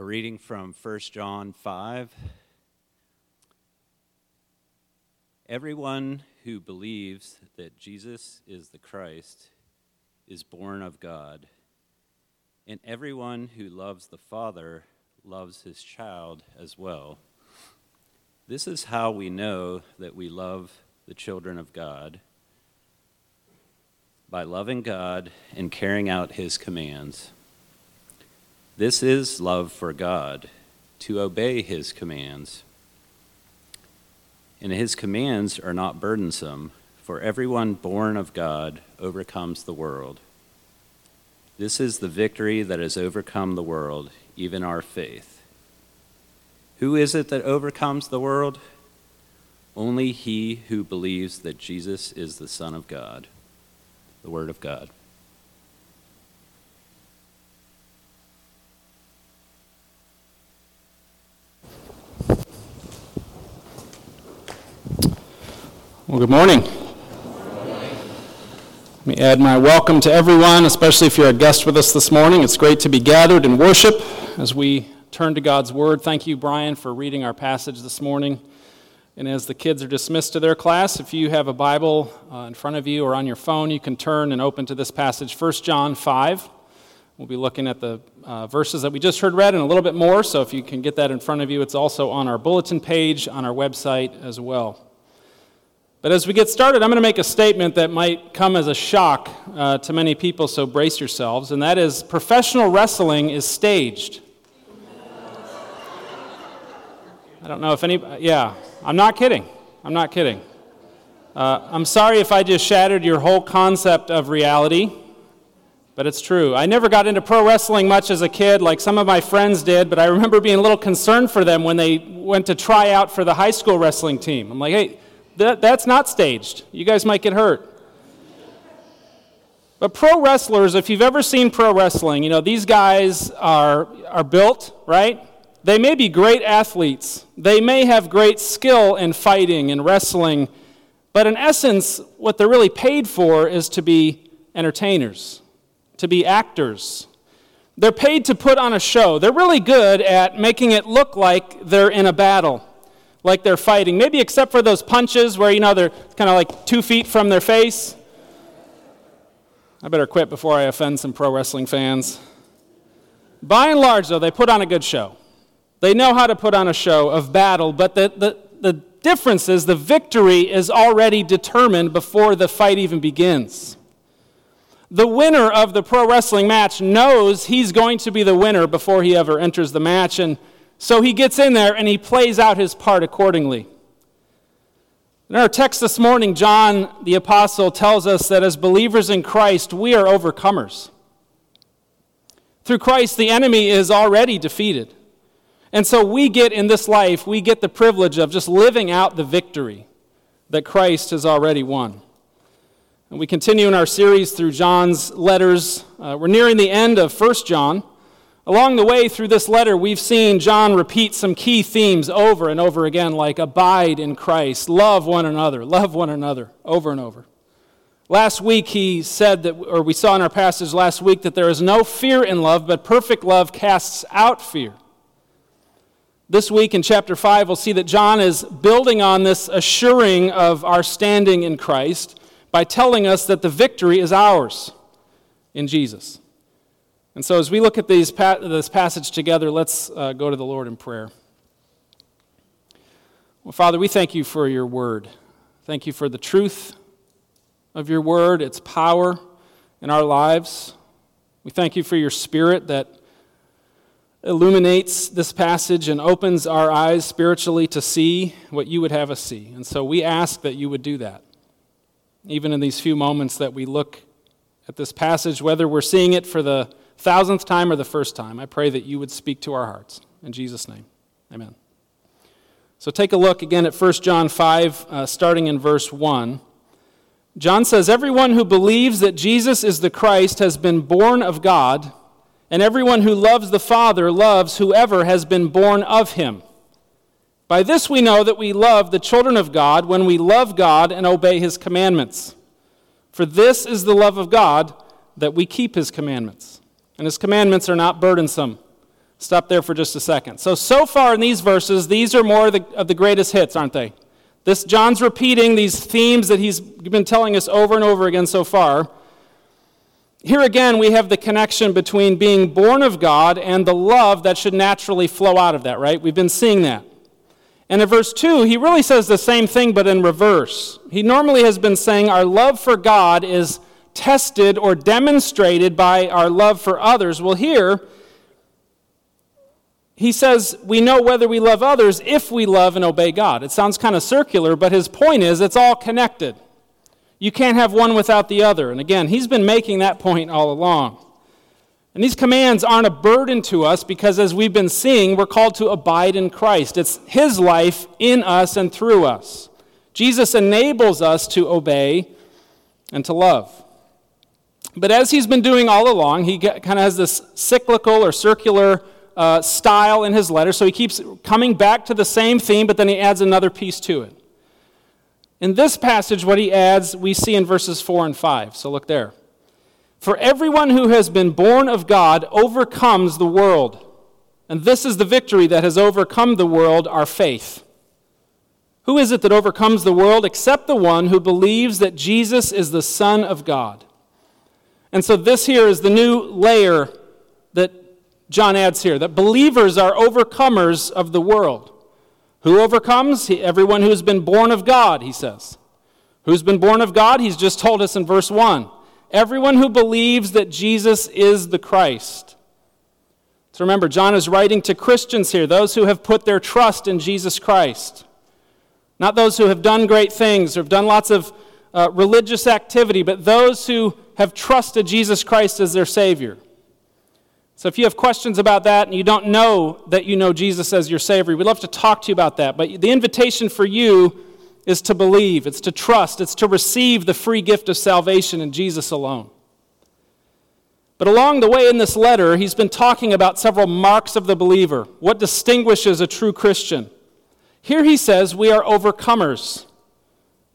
A reading from 1 John 5. Everyone who believes that Jesus is the Christ is born of God, and everyone who loves the Father loves his child as well. This is how we know that we love the children of God by loving God and carrying out his commands. This is love for God, to obey his commands. And his commands are not burdensome, for everyone born of God overcomes the world. This is the victory that has overcome the world, even our faith. Who is it that overcomes the world? Only he who believes that Jesus is the Son of God. The Word of God. Well, good morning. Let me add my welcome to everyone, especially if you're a guest with us this morning. It's great to be gathered in worship as we turn to God's Word. Thank you, Brian, for reading our passage this morning. And as the kids are dismissed to their class, if you have a Bible uh, in front of you or on your phone, you can turn and open to this passage, 1 John 5. We'll be looking at the uh, verses that we just heard read and a little bit more. So if you can get that in front of you, it's also on our bulletin page on our website as well. But as we get started, I'm going to make a statement that might come as a shock uh, to many people, so brace yourselves, and that is professional wrestling is staged. I don't know if any, yeah, I'm not kidding. I'm not kidding. Uh, I'm sorry if I just shattered your whole concept of reality, but it's true. I never got into pro wrestling much as a kid, like some of my friends did, but I remember being a little concerned for them when they went to try out for the high school wrestling team. I'm like, hey, that, that's not staged. You guys might get hurt. But pro wrestlers, if you've ever seen pro wrestling, you know, these guys are, are built, right? They may be great athletes. They may have great skill in fighting and wrestling. But in essence, what they're really paid for is to be entertainers, to be actors. They're paid to put on a show. They're really good at making it look like they're in a battle like they're fighting. Maybe except for those punches where, you know, they're kind of like two feet from their face. I better quit before I offend some pro wrestling fans. By and large, though, they put on a good show. They know how to put on a show of battle, but the, the, the difference is the victory is already determined before the fight even begins. The winner of the pro wrestling match knows he's going to be the winner before he ever enters the match, and so he gets in there and he plays out his part accordingly. In our text this morning, John the Apostle tells us that as believers in Christ, we are overcomers. Through Christ, the enemy is already defeated. And so we get in this life, we get the privilege of just living out the victory that Christ has already won. And we continue in our series through John's letters. Uh, we're nearing the end of 1 John. Along the way through this letter, we've seen John repeat some key themes over and over again, like abide in Christ, love one another, love one another, over and over. Last week, he said that, or we saw in our passage last week, that there is no fear in love, but perfect love casts out fear. This week in chapter 5, we'll see that John is building on this assuring of our standing in Christ by telling us that the victory is ours in Jesus. And so, as we look at these, this passage together, let's uh, go to the Lord in prayer. Well, Father, we thank you for your word. Thank you for the truth of your word, its power in our lives. We thank you for your spirit that illuminates this passage and opens our eyes spiritually to see what you would have us see. And so we ask that you would do that. Even in these few moments that we look at this passage, whether we're seeing it for the thousandth time or the first time, I pray that you would speak to our hearts. In Jesus' name, amen. So take a look again at 1 John 5, uh, starting in verse 1. John says, Everyone who believes that Jesus is the Christ has been born of God, and everyone who loves the Father loves whoever has been born of him. By this we know that we love the children of God when we love God and obey his commandments. For this is the love of God, that we keep his commandments and his commandments are not burdensome. Stop there for just a second. So, so far in these verses, these are more of the, of the greatest hits, aren't they? This John's repeating these themes that he's been telling us over and over again so far. Here again, we have the connection between being born of God and the love that should naturally flow out of that, right? We've been seeing that. And in verse 2, he really says the same thing, but in reverse. He normally has been saying our love for God is tested or demonstrated by our love for others. Well, here, he says we know whether we love others if we love and obey God. It sounds kind of circular, but his point is it's all connected. You can't have one without the other. And again, he's been making that point all along. And these commands aren't a burden to us because, as we've been seeing, we're called to abide in Christ. It's his life in us and through us. Jesus enables us to obey and to love. But as he's been doing all along, he kind of has this cyclical or circular uh, style in his letter. So he keeps coming back to the same theme, but then he adds another piece to it. In this passage, what he adds, we see in verses 4 and 5. So look there. For everyone who has been born of God overcomes the world. And this is the victory that has overcome the world, our faith. Who is it that overcomes the world except the one who believes that Jesus is the Son of God? And so, this here is the new layer that John adds here that believers are overcomers of the world. Who overcomes? Everyone who's been born of God, he says. Who's been born of God? He's just told us in verse 1. Everyone who believes that Jesus is the Christ. So remember, John is writing to Christians here, those who have put their trust in Jesus Christ. Not those who have done great things or have done lots of uh, religious activity, but those who have trusted Jesus Christ as their Savior. So if you have questions about that and you don't know that you know Jesus as your Savior, we'd love to talk to you about that. But the invitation for you is to believe, it's to trust, it's to receive the free gift of salvation in Jesus alone. But along the way in this letter, he's been talking about several marks of the believer, what distinguishes a true Christian. Here he says we are overcomers.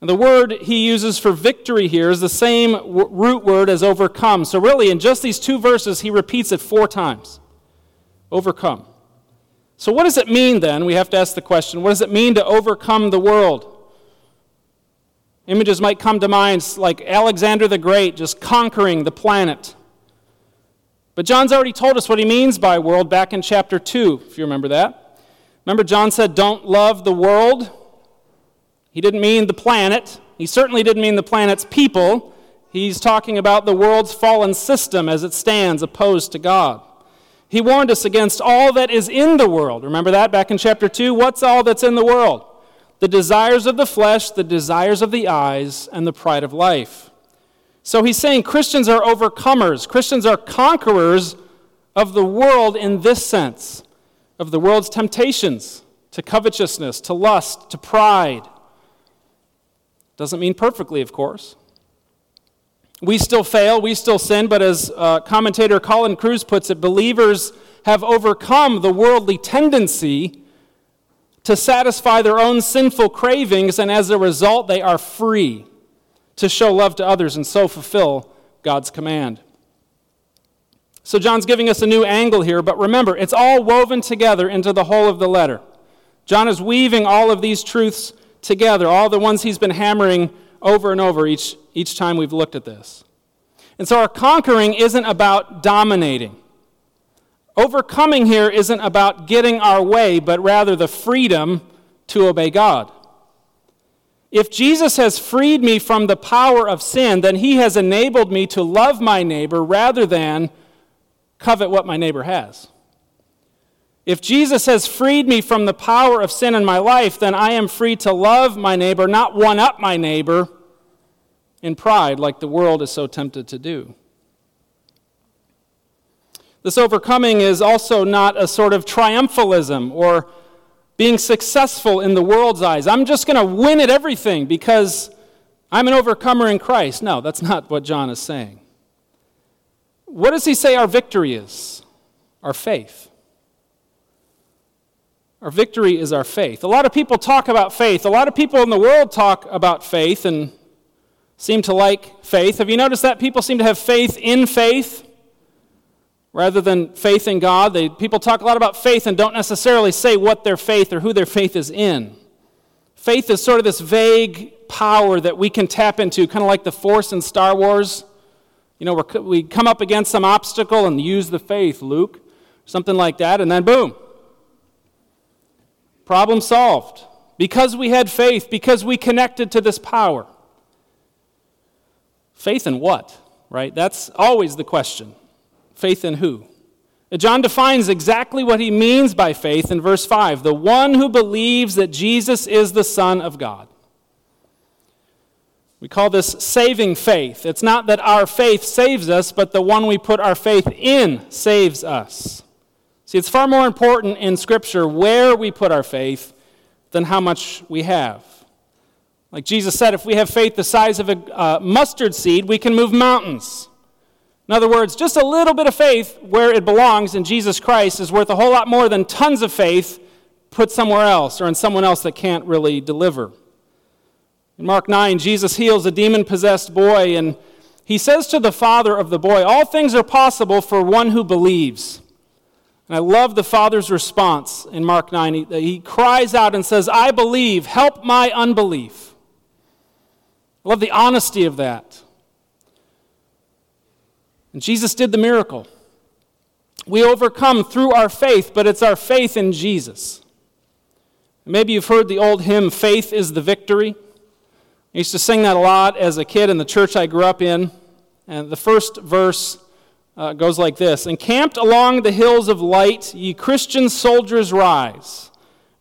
And the word he uses for victory here is the same w- root word as overcome. So, really, in just these two verses, he repeats it four times overcome. So, what does it mean then? We have to ask the question what does it mean to overcome the world? Images might come to mind like Alexander the Great just conquering the planet. But John's already told us what he means by world back in chapter 2, if you remember that. Remember, John said, Don't love the world he didn't mean the planet. He certainly didn't mean the planet's people. He's talking about the world's fallen system as it stands opposed to God. He warned us against all that is in the world. Remember that back in chapter 2? What's all that's in the world? The desires of the flesh, the desires of the eyes, and the pride of life. So he's saying Christians are overcomers. Christians are conquerors of the world in this sense of the world's temptations to covetousness, to lust, to pride. Doesn't mean perfectly, of course. We still fail, we still sin, but as uh, commentator Colin Kruse puts it, believers have overcome the worldly tendency to satisfy their own sinful cravings, and as a result, they are free to show love to others and so fulfill God's command. So, John's giving us a new angle here, but remember, it's all woven together into the whole of the letter. John is weaving all of these truths together, all the ones he's been hammering over and over each, each time we've looked at this. And so our conquering isn't about dominating. Overcoming here isn't about getting our way, but rather the freedom to obey God. If Jesus has freed me from the power of sin, then he has enabled me to love my neighbor rather than covet what my neighbor has. If Jesus has freed me from the power of sin in my life, then I am free to love my neighbor, not one up my neighbor in pride like the world is so tempted to do. This overcoming is also not a sort of triumphalism or being successful in the world's eyes. I'm just going to win at everything because I'm an overcomer in Christ. No, that's not what John is saying. What does he say our victory is? Our faith. Our victory is our faith. A lot of people talk about faith. A lot of people in the world talk about faith and seem to like faith. Have you noticed that? People seem to have faith in faith rather than faith in God. They, people talk a lot about faith and don't necessarily say what their faith or who their faith is in. Faith is sort of this vague power that we can tap into, kind of like the Force in Star Wars. You know, we come up against some obstacle and use the faith, Luke, something like that, and then boom. Problem solved. Because we had faith, because we connected to this power. Faith in what, right? That's always the question. Faith in who? Uh, John defines exactly what he means by faith in verse 5 the one who believes that Jesus is the Son of God. We call this saving faith. It's not that our faith saves us, but the one we put our faith in saves us. See, it's far more important in Scripture where we put our faith than how much we have. Like Jesus said, if we have faith the size of a uh, mustard seed, we can move mountains. In other words, just a little bit of faith where it belongs in Jesus Christ is worth a whole lot more than tons of faith put somewhere else or in someone else that can't really deliver. In Mark 9, Jesus heals a demon possessed boy, and he says to the father of the boy, All things are possible for one who believes. And I love the father's response in Mark 9. He, he cries out and says, I believe, help my unbelief. I love the honesty of that. And Jesus did the miracle. We overcome through our faith, but it's our faith in Jesus. Maybe you've heard the old hymn, Faith is the Victory. I used to sing that a lot as a kid in the church I grew up in. And the first verse uh, goes like this Encamped along the hills of light, ye Christian soldiers rise,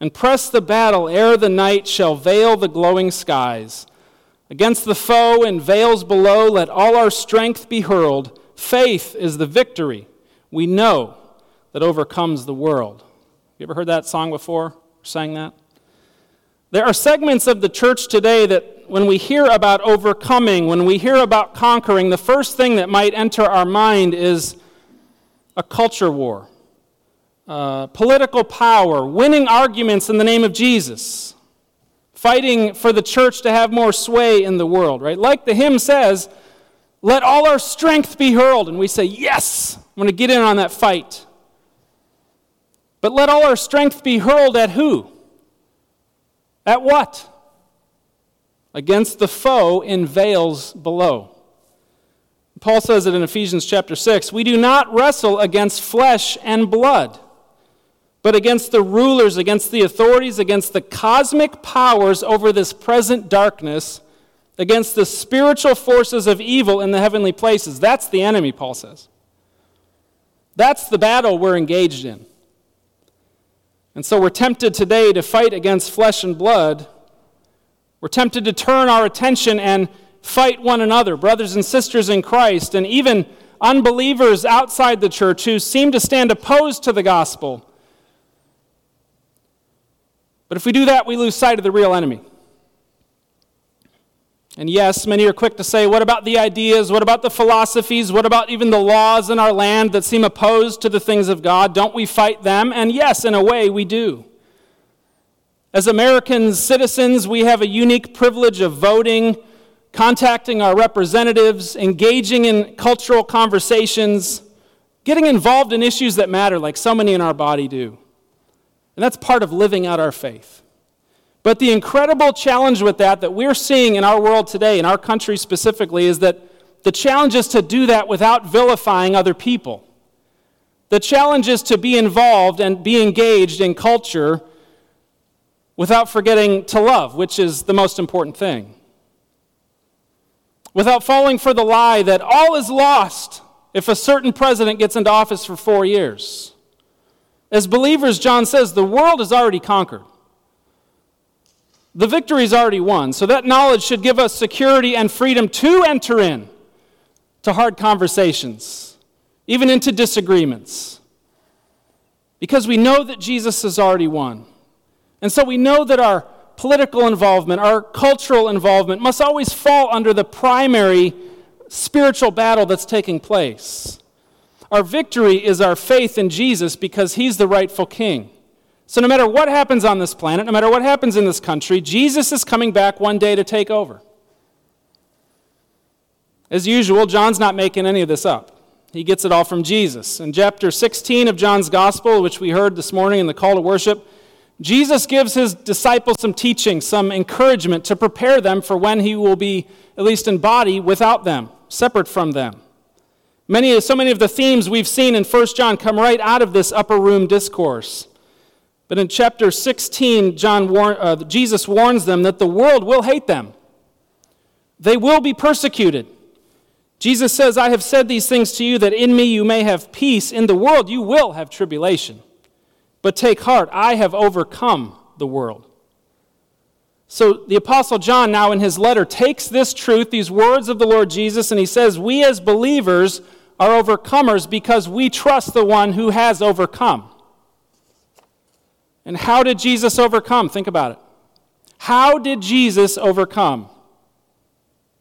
and press the battle ere the night shall veil the glowing skies. Against the foe in vales below, let all our strength be hurled. Faith is the victory we know that overcomes the world. You ever heard that song before? Or sang that? There are segments of the church today that when we hear about overcoming, when we hear about conquering, the first thing that might enter our mind is a culture war, uh, political power, winning arguments in the name of Jesus, fighting for the church to have more sway in the world, right? Like the hymn says, let all our strength be hurled. And we say, Yes, I'm going to get in on that fight. But let all our strength be hurled at who? At what? Against the foe in vales below. Paul says it in Ephesians chapter 6 We do not wrestle against flesh and blood, but against the rulers, against the authorities, against the cosmic powers over this present darkness against the spiritual forces of evil in the heavenly places. That's the enemy, Paul says. That's the battle we're engaged in. And so we're tempted today to fight against flesh and blood. We're tempted to turn our attention and fight one another, brothers and sisters in Christ, and even unbelievers outside the church who seem to stand opposed to the gospel. But if we do that, we lose sight of the real enemy. And yes, many are quick to say, what about the ideas? What about the philosophies? What about even the laws in our land that seem opposed to the things of God? Don't we fight them? And yes, in a way, we do. As American citizens, we have a unique privilege of voting, contacting our representatives, engaging in cultural conversations, getting involved in issues that matter, like so many in our body do. And that's part of living out our faith. But the incredible challenge with that that we're seeing in our world today, in our country specifically, is that the challenge is to do that without vilifying other people. The challenge is to be involved and be engaged in culture without forgetting to love, which is the most important thing. Without falling for the lie that all is lost if a certain president gets into office for four years. As believers, John says, the world is already conquered. The victory is already won. So that knowledge should give us security and freedom to enter in to hard conversations, even into disagreements. Because we know that Jesus has already won. And so we know that our political involvement, our cultural involvement must always fall under the primary spiritual battle that's taking place. Our victory is our faith in Jesus because he's the rightful king. So, no matter what happens on this planet, no matter what happens in this country, Jesus is coming back one day to take over. As usual, John's not making any of this up. He gets it all from Jesus. In chapter 16 of John's Gospel, which we heard this morning in the call to worship, Jesus gives his disciples some teaching, some encouragement to prepare them for when he will be, at least in body, without them, separate from them. Many, so many of the themes we've seen in 1 John come right out of this upper room discourse. But in chapter 16, John war, uh, Jesus warns them that the world will hate them. They will be persecuted. Jesus says, I have said these things to you that in me you may have peace. In the world you will have tribulation. But take heart, I have overcome the world. So the Apostle John, now in his letter, takes this truth, these words of the Lord Jesus, and he says, We as believers are overcomers because we trust the one who has overcome. And how did Jesus overcome? Think about it. How did Jesus overcome?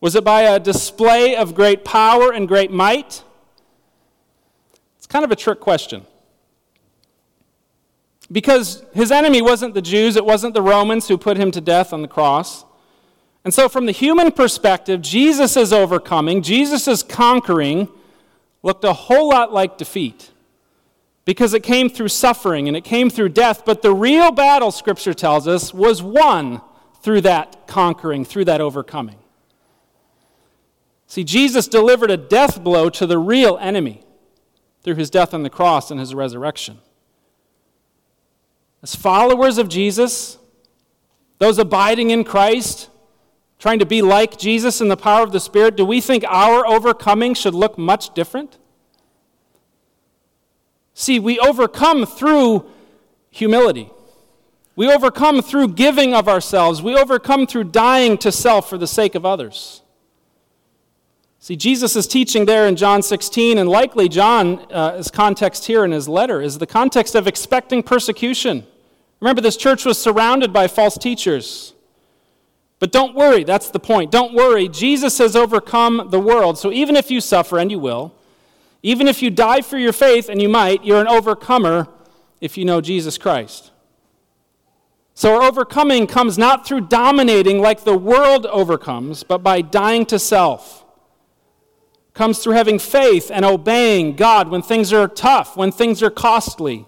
Was it by a display of great power and great might? It's kind of a trick question. Because his enemy wasn't the Jews, it wasn't the Romans who put him to death on the cross. And so, from the human perspective, Jesus' is overcoming, Jesus' is conquering, looked a whole lot like defeat. Because it came through suffering and it came through death. But the real battle, Scripture tells us, was won through that conquering, through that overcoming. See, Jesus delivered a death blow to the real enemy through his death on the cross and his resurrection. As followers of Jesus, those abiding in Christ, trying to be like Jesus in the power of the Spirit, do we think our overcoming should look much different? See, we overcome through humility. We overcome through giving of ourselves. We overcome through dying to self for the sake of others. See, Jesus is teaching there in John 16, and likely John's uh, context here in his letter is the context of expecting persecution. Remember, this church was surrounded by false teachers. But don't worry, that's the point. Don't worry, Jesus has overcome the world. So even if you suffer, and you will, even if you die for your faith, and you might, you're an overcomer if you know Jesus Christ. So our overcoming comes not through dominating like the world overcomes, but by dying to self comes through having faith and obeying God when things are tough, when things are costly.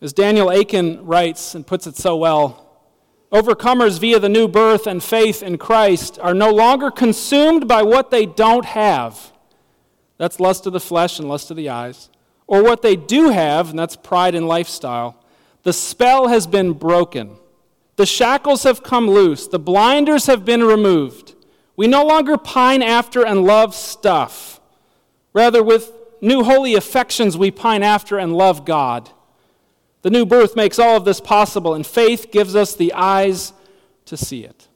As Daniel Akin writes and puts it so well, overcomers via the new birth and faith in Christ are no longer consumed by what they don't have. That's lust of the flesh and lust of the eyes. Or what they do have, and that's pride and lifestyle. The spell has been broken. The shackles have come loose. The blinders have been removed. We no longer pine after and love stuff. Rather, with new holy affections, we pine after and love God. The new birth makes all of this possible, and faith gives us the eyes to see it.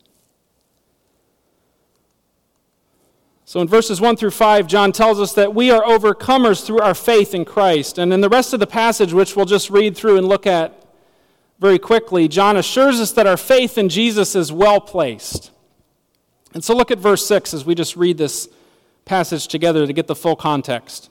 So, in verses 1 through 5, John tells us that we are overcomers through our faith in Christ. And in the rest of the passage, which we'll just read through and look at very quickly, John assures us that our faith in Jesus is well placed. And so look at verse 6 as we just read this passage together to get the full context.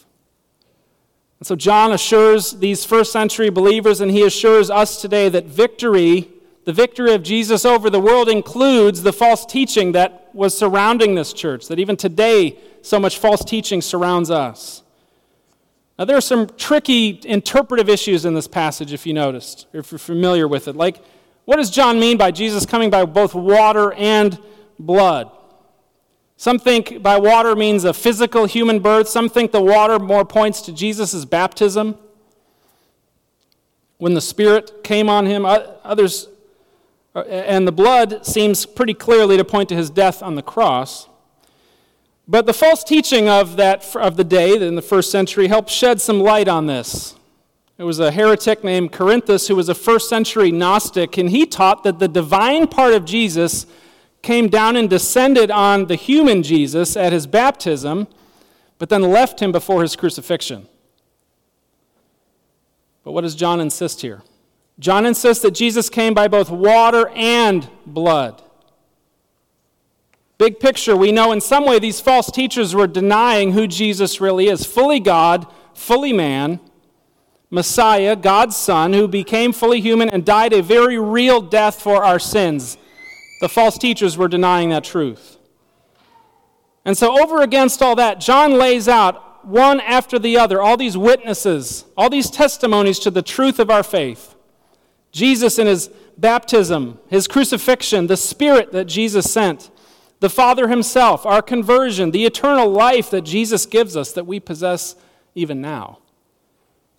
And so John assures these first century believers, and he assures us today that victory, the victory of Jesus over the world, includes the false teaching that was surrounding this church, that even today so much false teaching surrounds us. Now, there are some tricky interpretive issues in this passage, if you noticed, or if you're familiar with it. Like, what does John mean by Jesus coming by both water and blood? Some think by water means a physical human birth. Some think the water more points to Jesus' baptism. when the Spirit came on him. Others, uh, and the blood seems pretty clearly to point to his death on the cross. But the false teaching of, that, of the day in the first century helped shed some light on this. It was a heretic named Cerinthus who was a first century Gnostic, and he taught that the divine part of Jesus came down and descended on the human Jesus at his baptism, but then left him before his crucifixion. But what does John insist here? John insists that Jesus came by both water and blood. Big picture, we know in some way these false teachers were denying who Jesus really is fully God, fully man Messiah, God's Son, who became fully human and died a very real death for our sins. The false teachers were denying that truth. And so, over against all that, John lays out one after the other all these witnesses, all these testimonies to the truth of our faith. Jesus in his baptism, his crucifixion, the Spirit that Jesus sent, the Father himself, our conversion, the eternal life that Jesus gives us that we possess even now.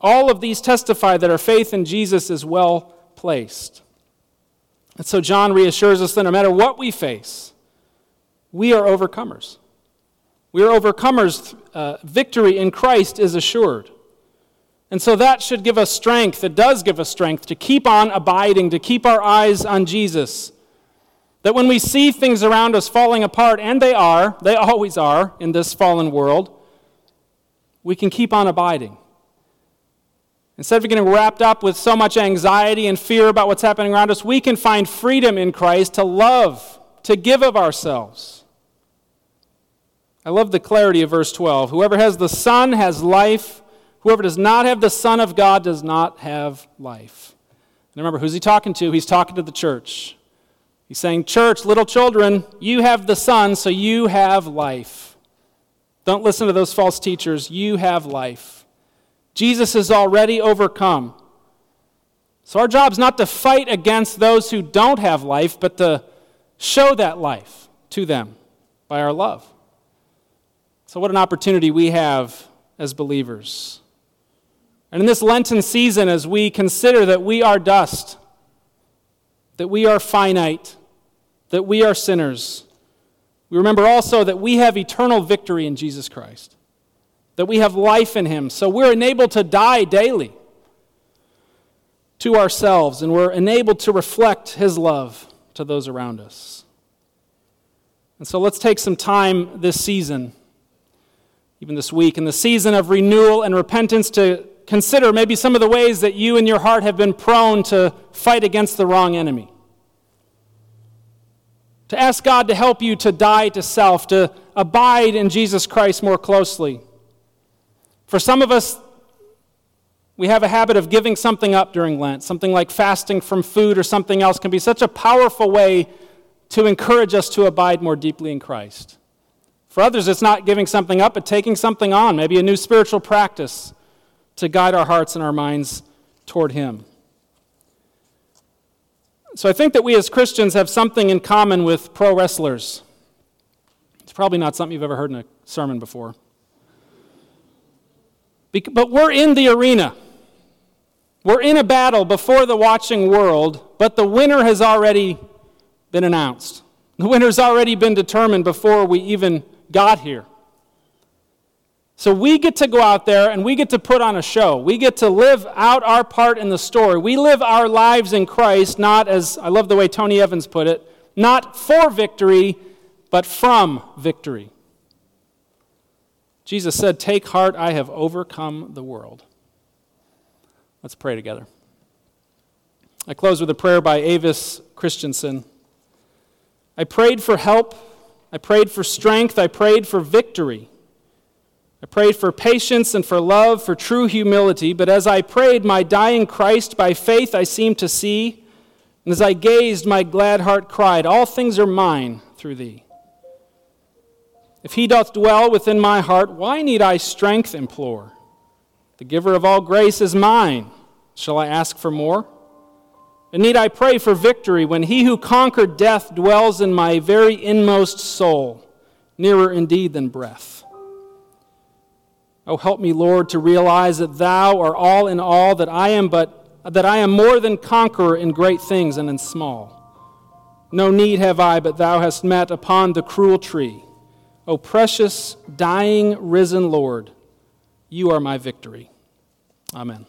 All of these testify that our faith in Jesus is well placed. And so John reassures us that no matter what we face, we are overcomers. We are overcomers. Uh, victory in Christ is assured. And so that should give us strength. It does give us strength to keep on abiding, to keep our eyes on Jesus. That when we see things around us falling apart, and they are, they always are in this fallen world, we can keep on abiding. Instead of getting wrapped up with so much anxiety and fear about what's happening around us, we can find freedom in Christ to love, to give of ourselves. I love the clarity of verse 12. Whoever has the Son has life. Whoever does not have the Son of God does not have life. And remember, who's he talking to? He's talking to the church. He's saying, Church, little children, you have the Son, so you have life. Don't listen to those false teachers. You have life. Jesus has already overcome. So our job is not to fight against those who don't have life, but to show that life to them by our love. So, what an opportunity we have as believers. And in this Lenten season, as we consider that we are dust, that we are finite, that we are sinners, we remember also that we have eternal victory in Jesus Christ that we have life in Him. So we're enabled to die daily to ourselves, and we're enabled to reflect His love to those around us. And so let's take some time this season, even this week, in the season of renewal and repentance, to consider maybe some of the ways that you in your heart have been prone to fight against the wrong enemy. To ask God to help you to die to self, to abide in Jesus Christ more closely for some of us, we have a habit of giving something up during Lent. Something like fasting from food or something else can be such a powerful way to encourage us to abide more deeply in Christ. For others, it's not giving something up, but taking something on, maybe a new spiritual practice to guide our hearts and our minds toward Him. So I think that we as Christians have something in common with pro wrestlers. It's probably not something you've ever heard in a sermon before. But we're in the arena. We're in a battle before the watching world, but the winner has already been announced. The winner's already been determined before we even got here. So we get to go out there and we get to put on a show. We get to live out our part in the story. We live our lives in Christ, not as, I love the way Tony Evans put it, not for victory, but from victory. Jesus said, Take heart, I have overcome the world. Let's pray together. I close with a prayer by Avis Christiansen. I prayed for help. I prayed for strength. I prayed for victory. I prayed for patience and for love, for true humility. But as I prayed, my dying Christ, by faith I seemed to see. And as I gazed, my glad heart cried, All things are mine through thee. If he doth dwell within my heart, why need I strength implore? The giver of all grace is mine. Shall I ask for more? And need I pray for victory when he who conquered death dwells in my very inmost soul, nearer indeed than breath? Oh, help me, Lord, to realize that thou art all in all, that I am but that I am more than conqueror in great things and in small. No need have I, but thou hast met upon the cruel tree. O precious, dying, risen Lord, you are my victory. Amen.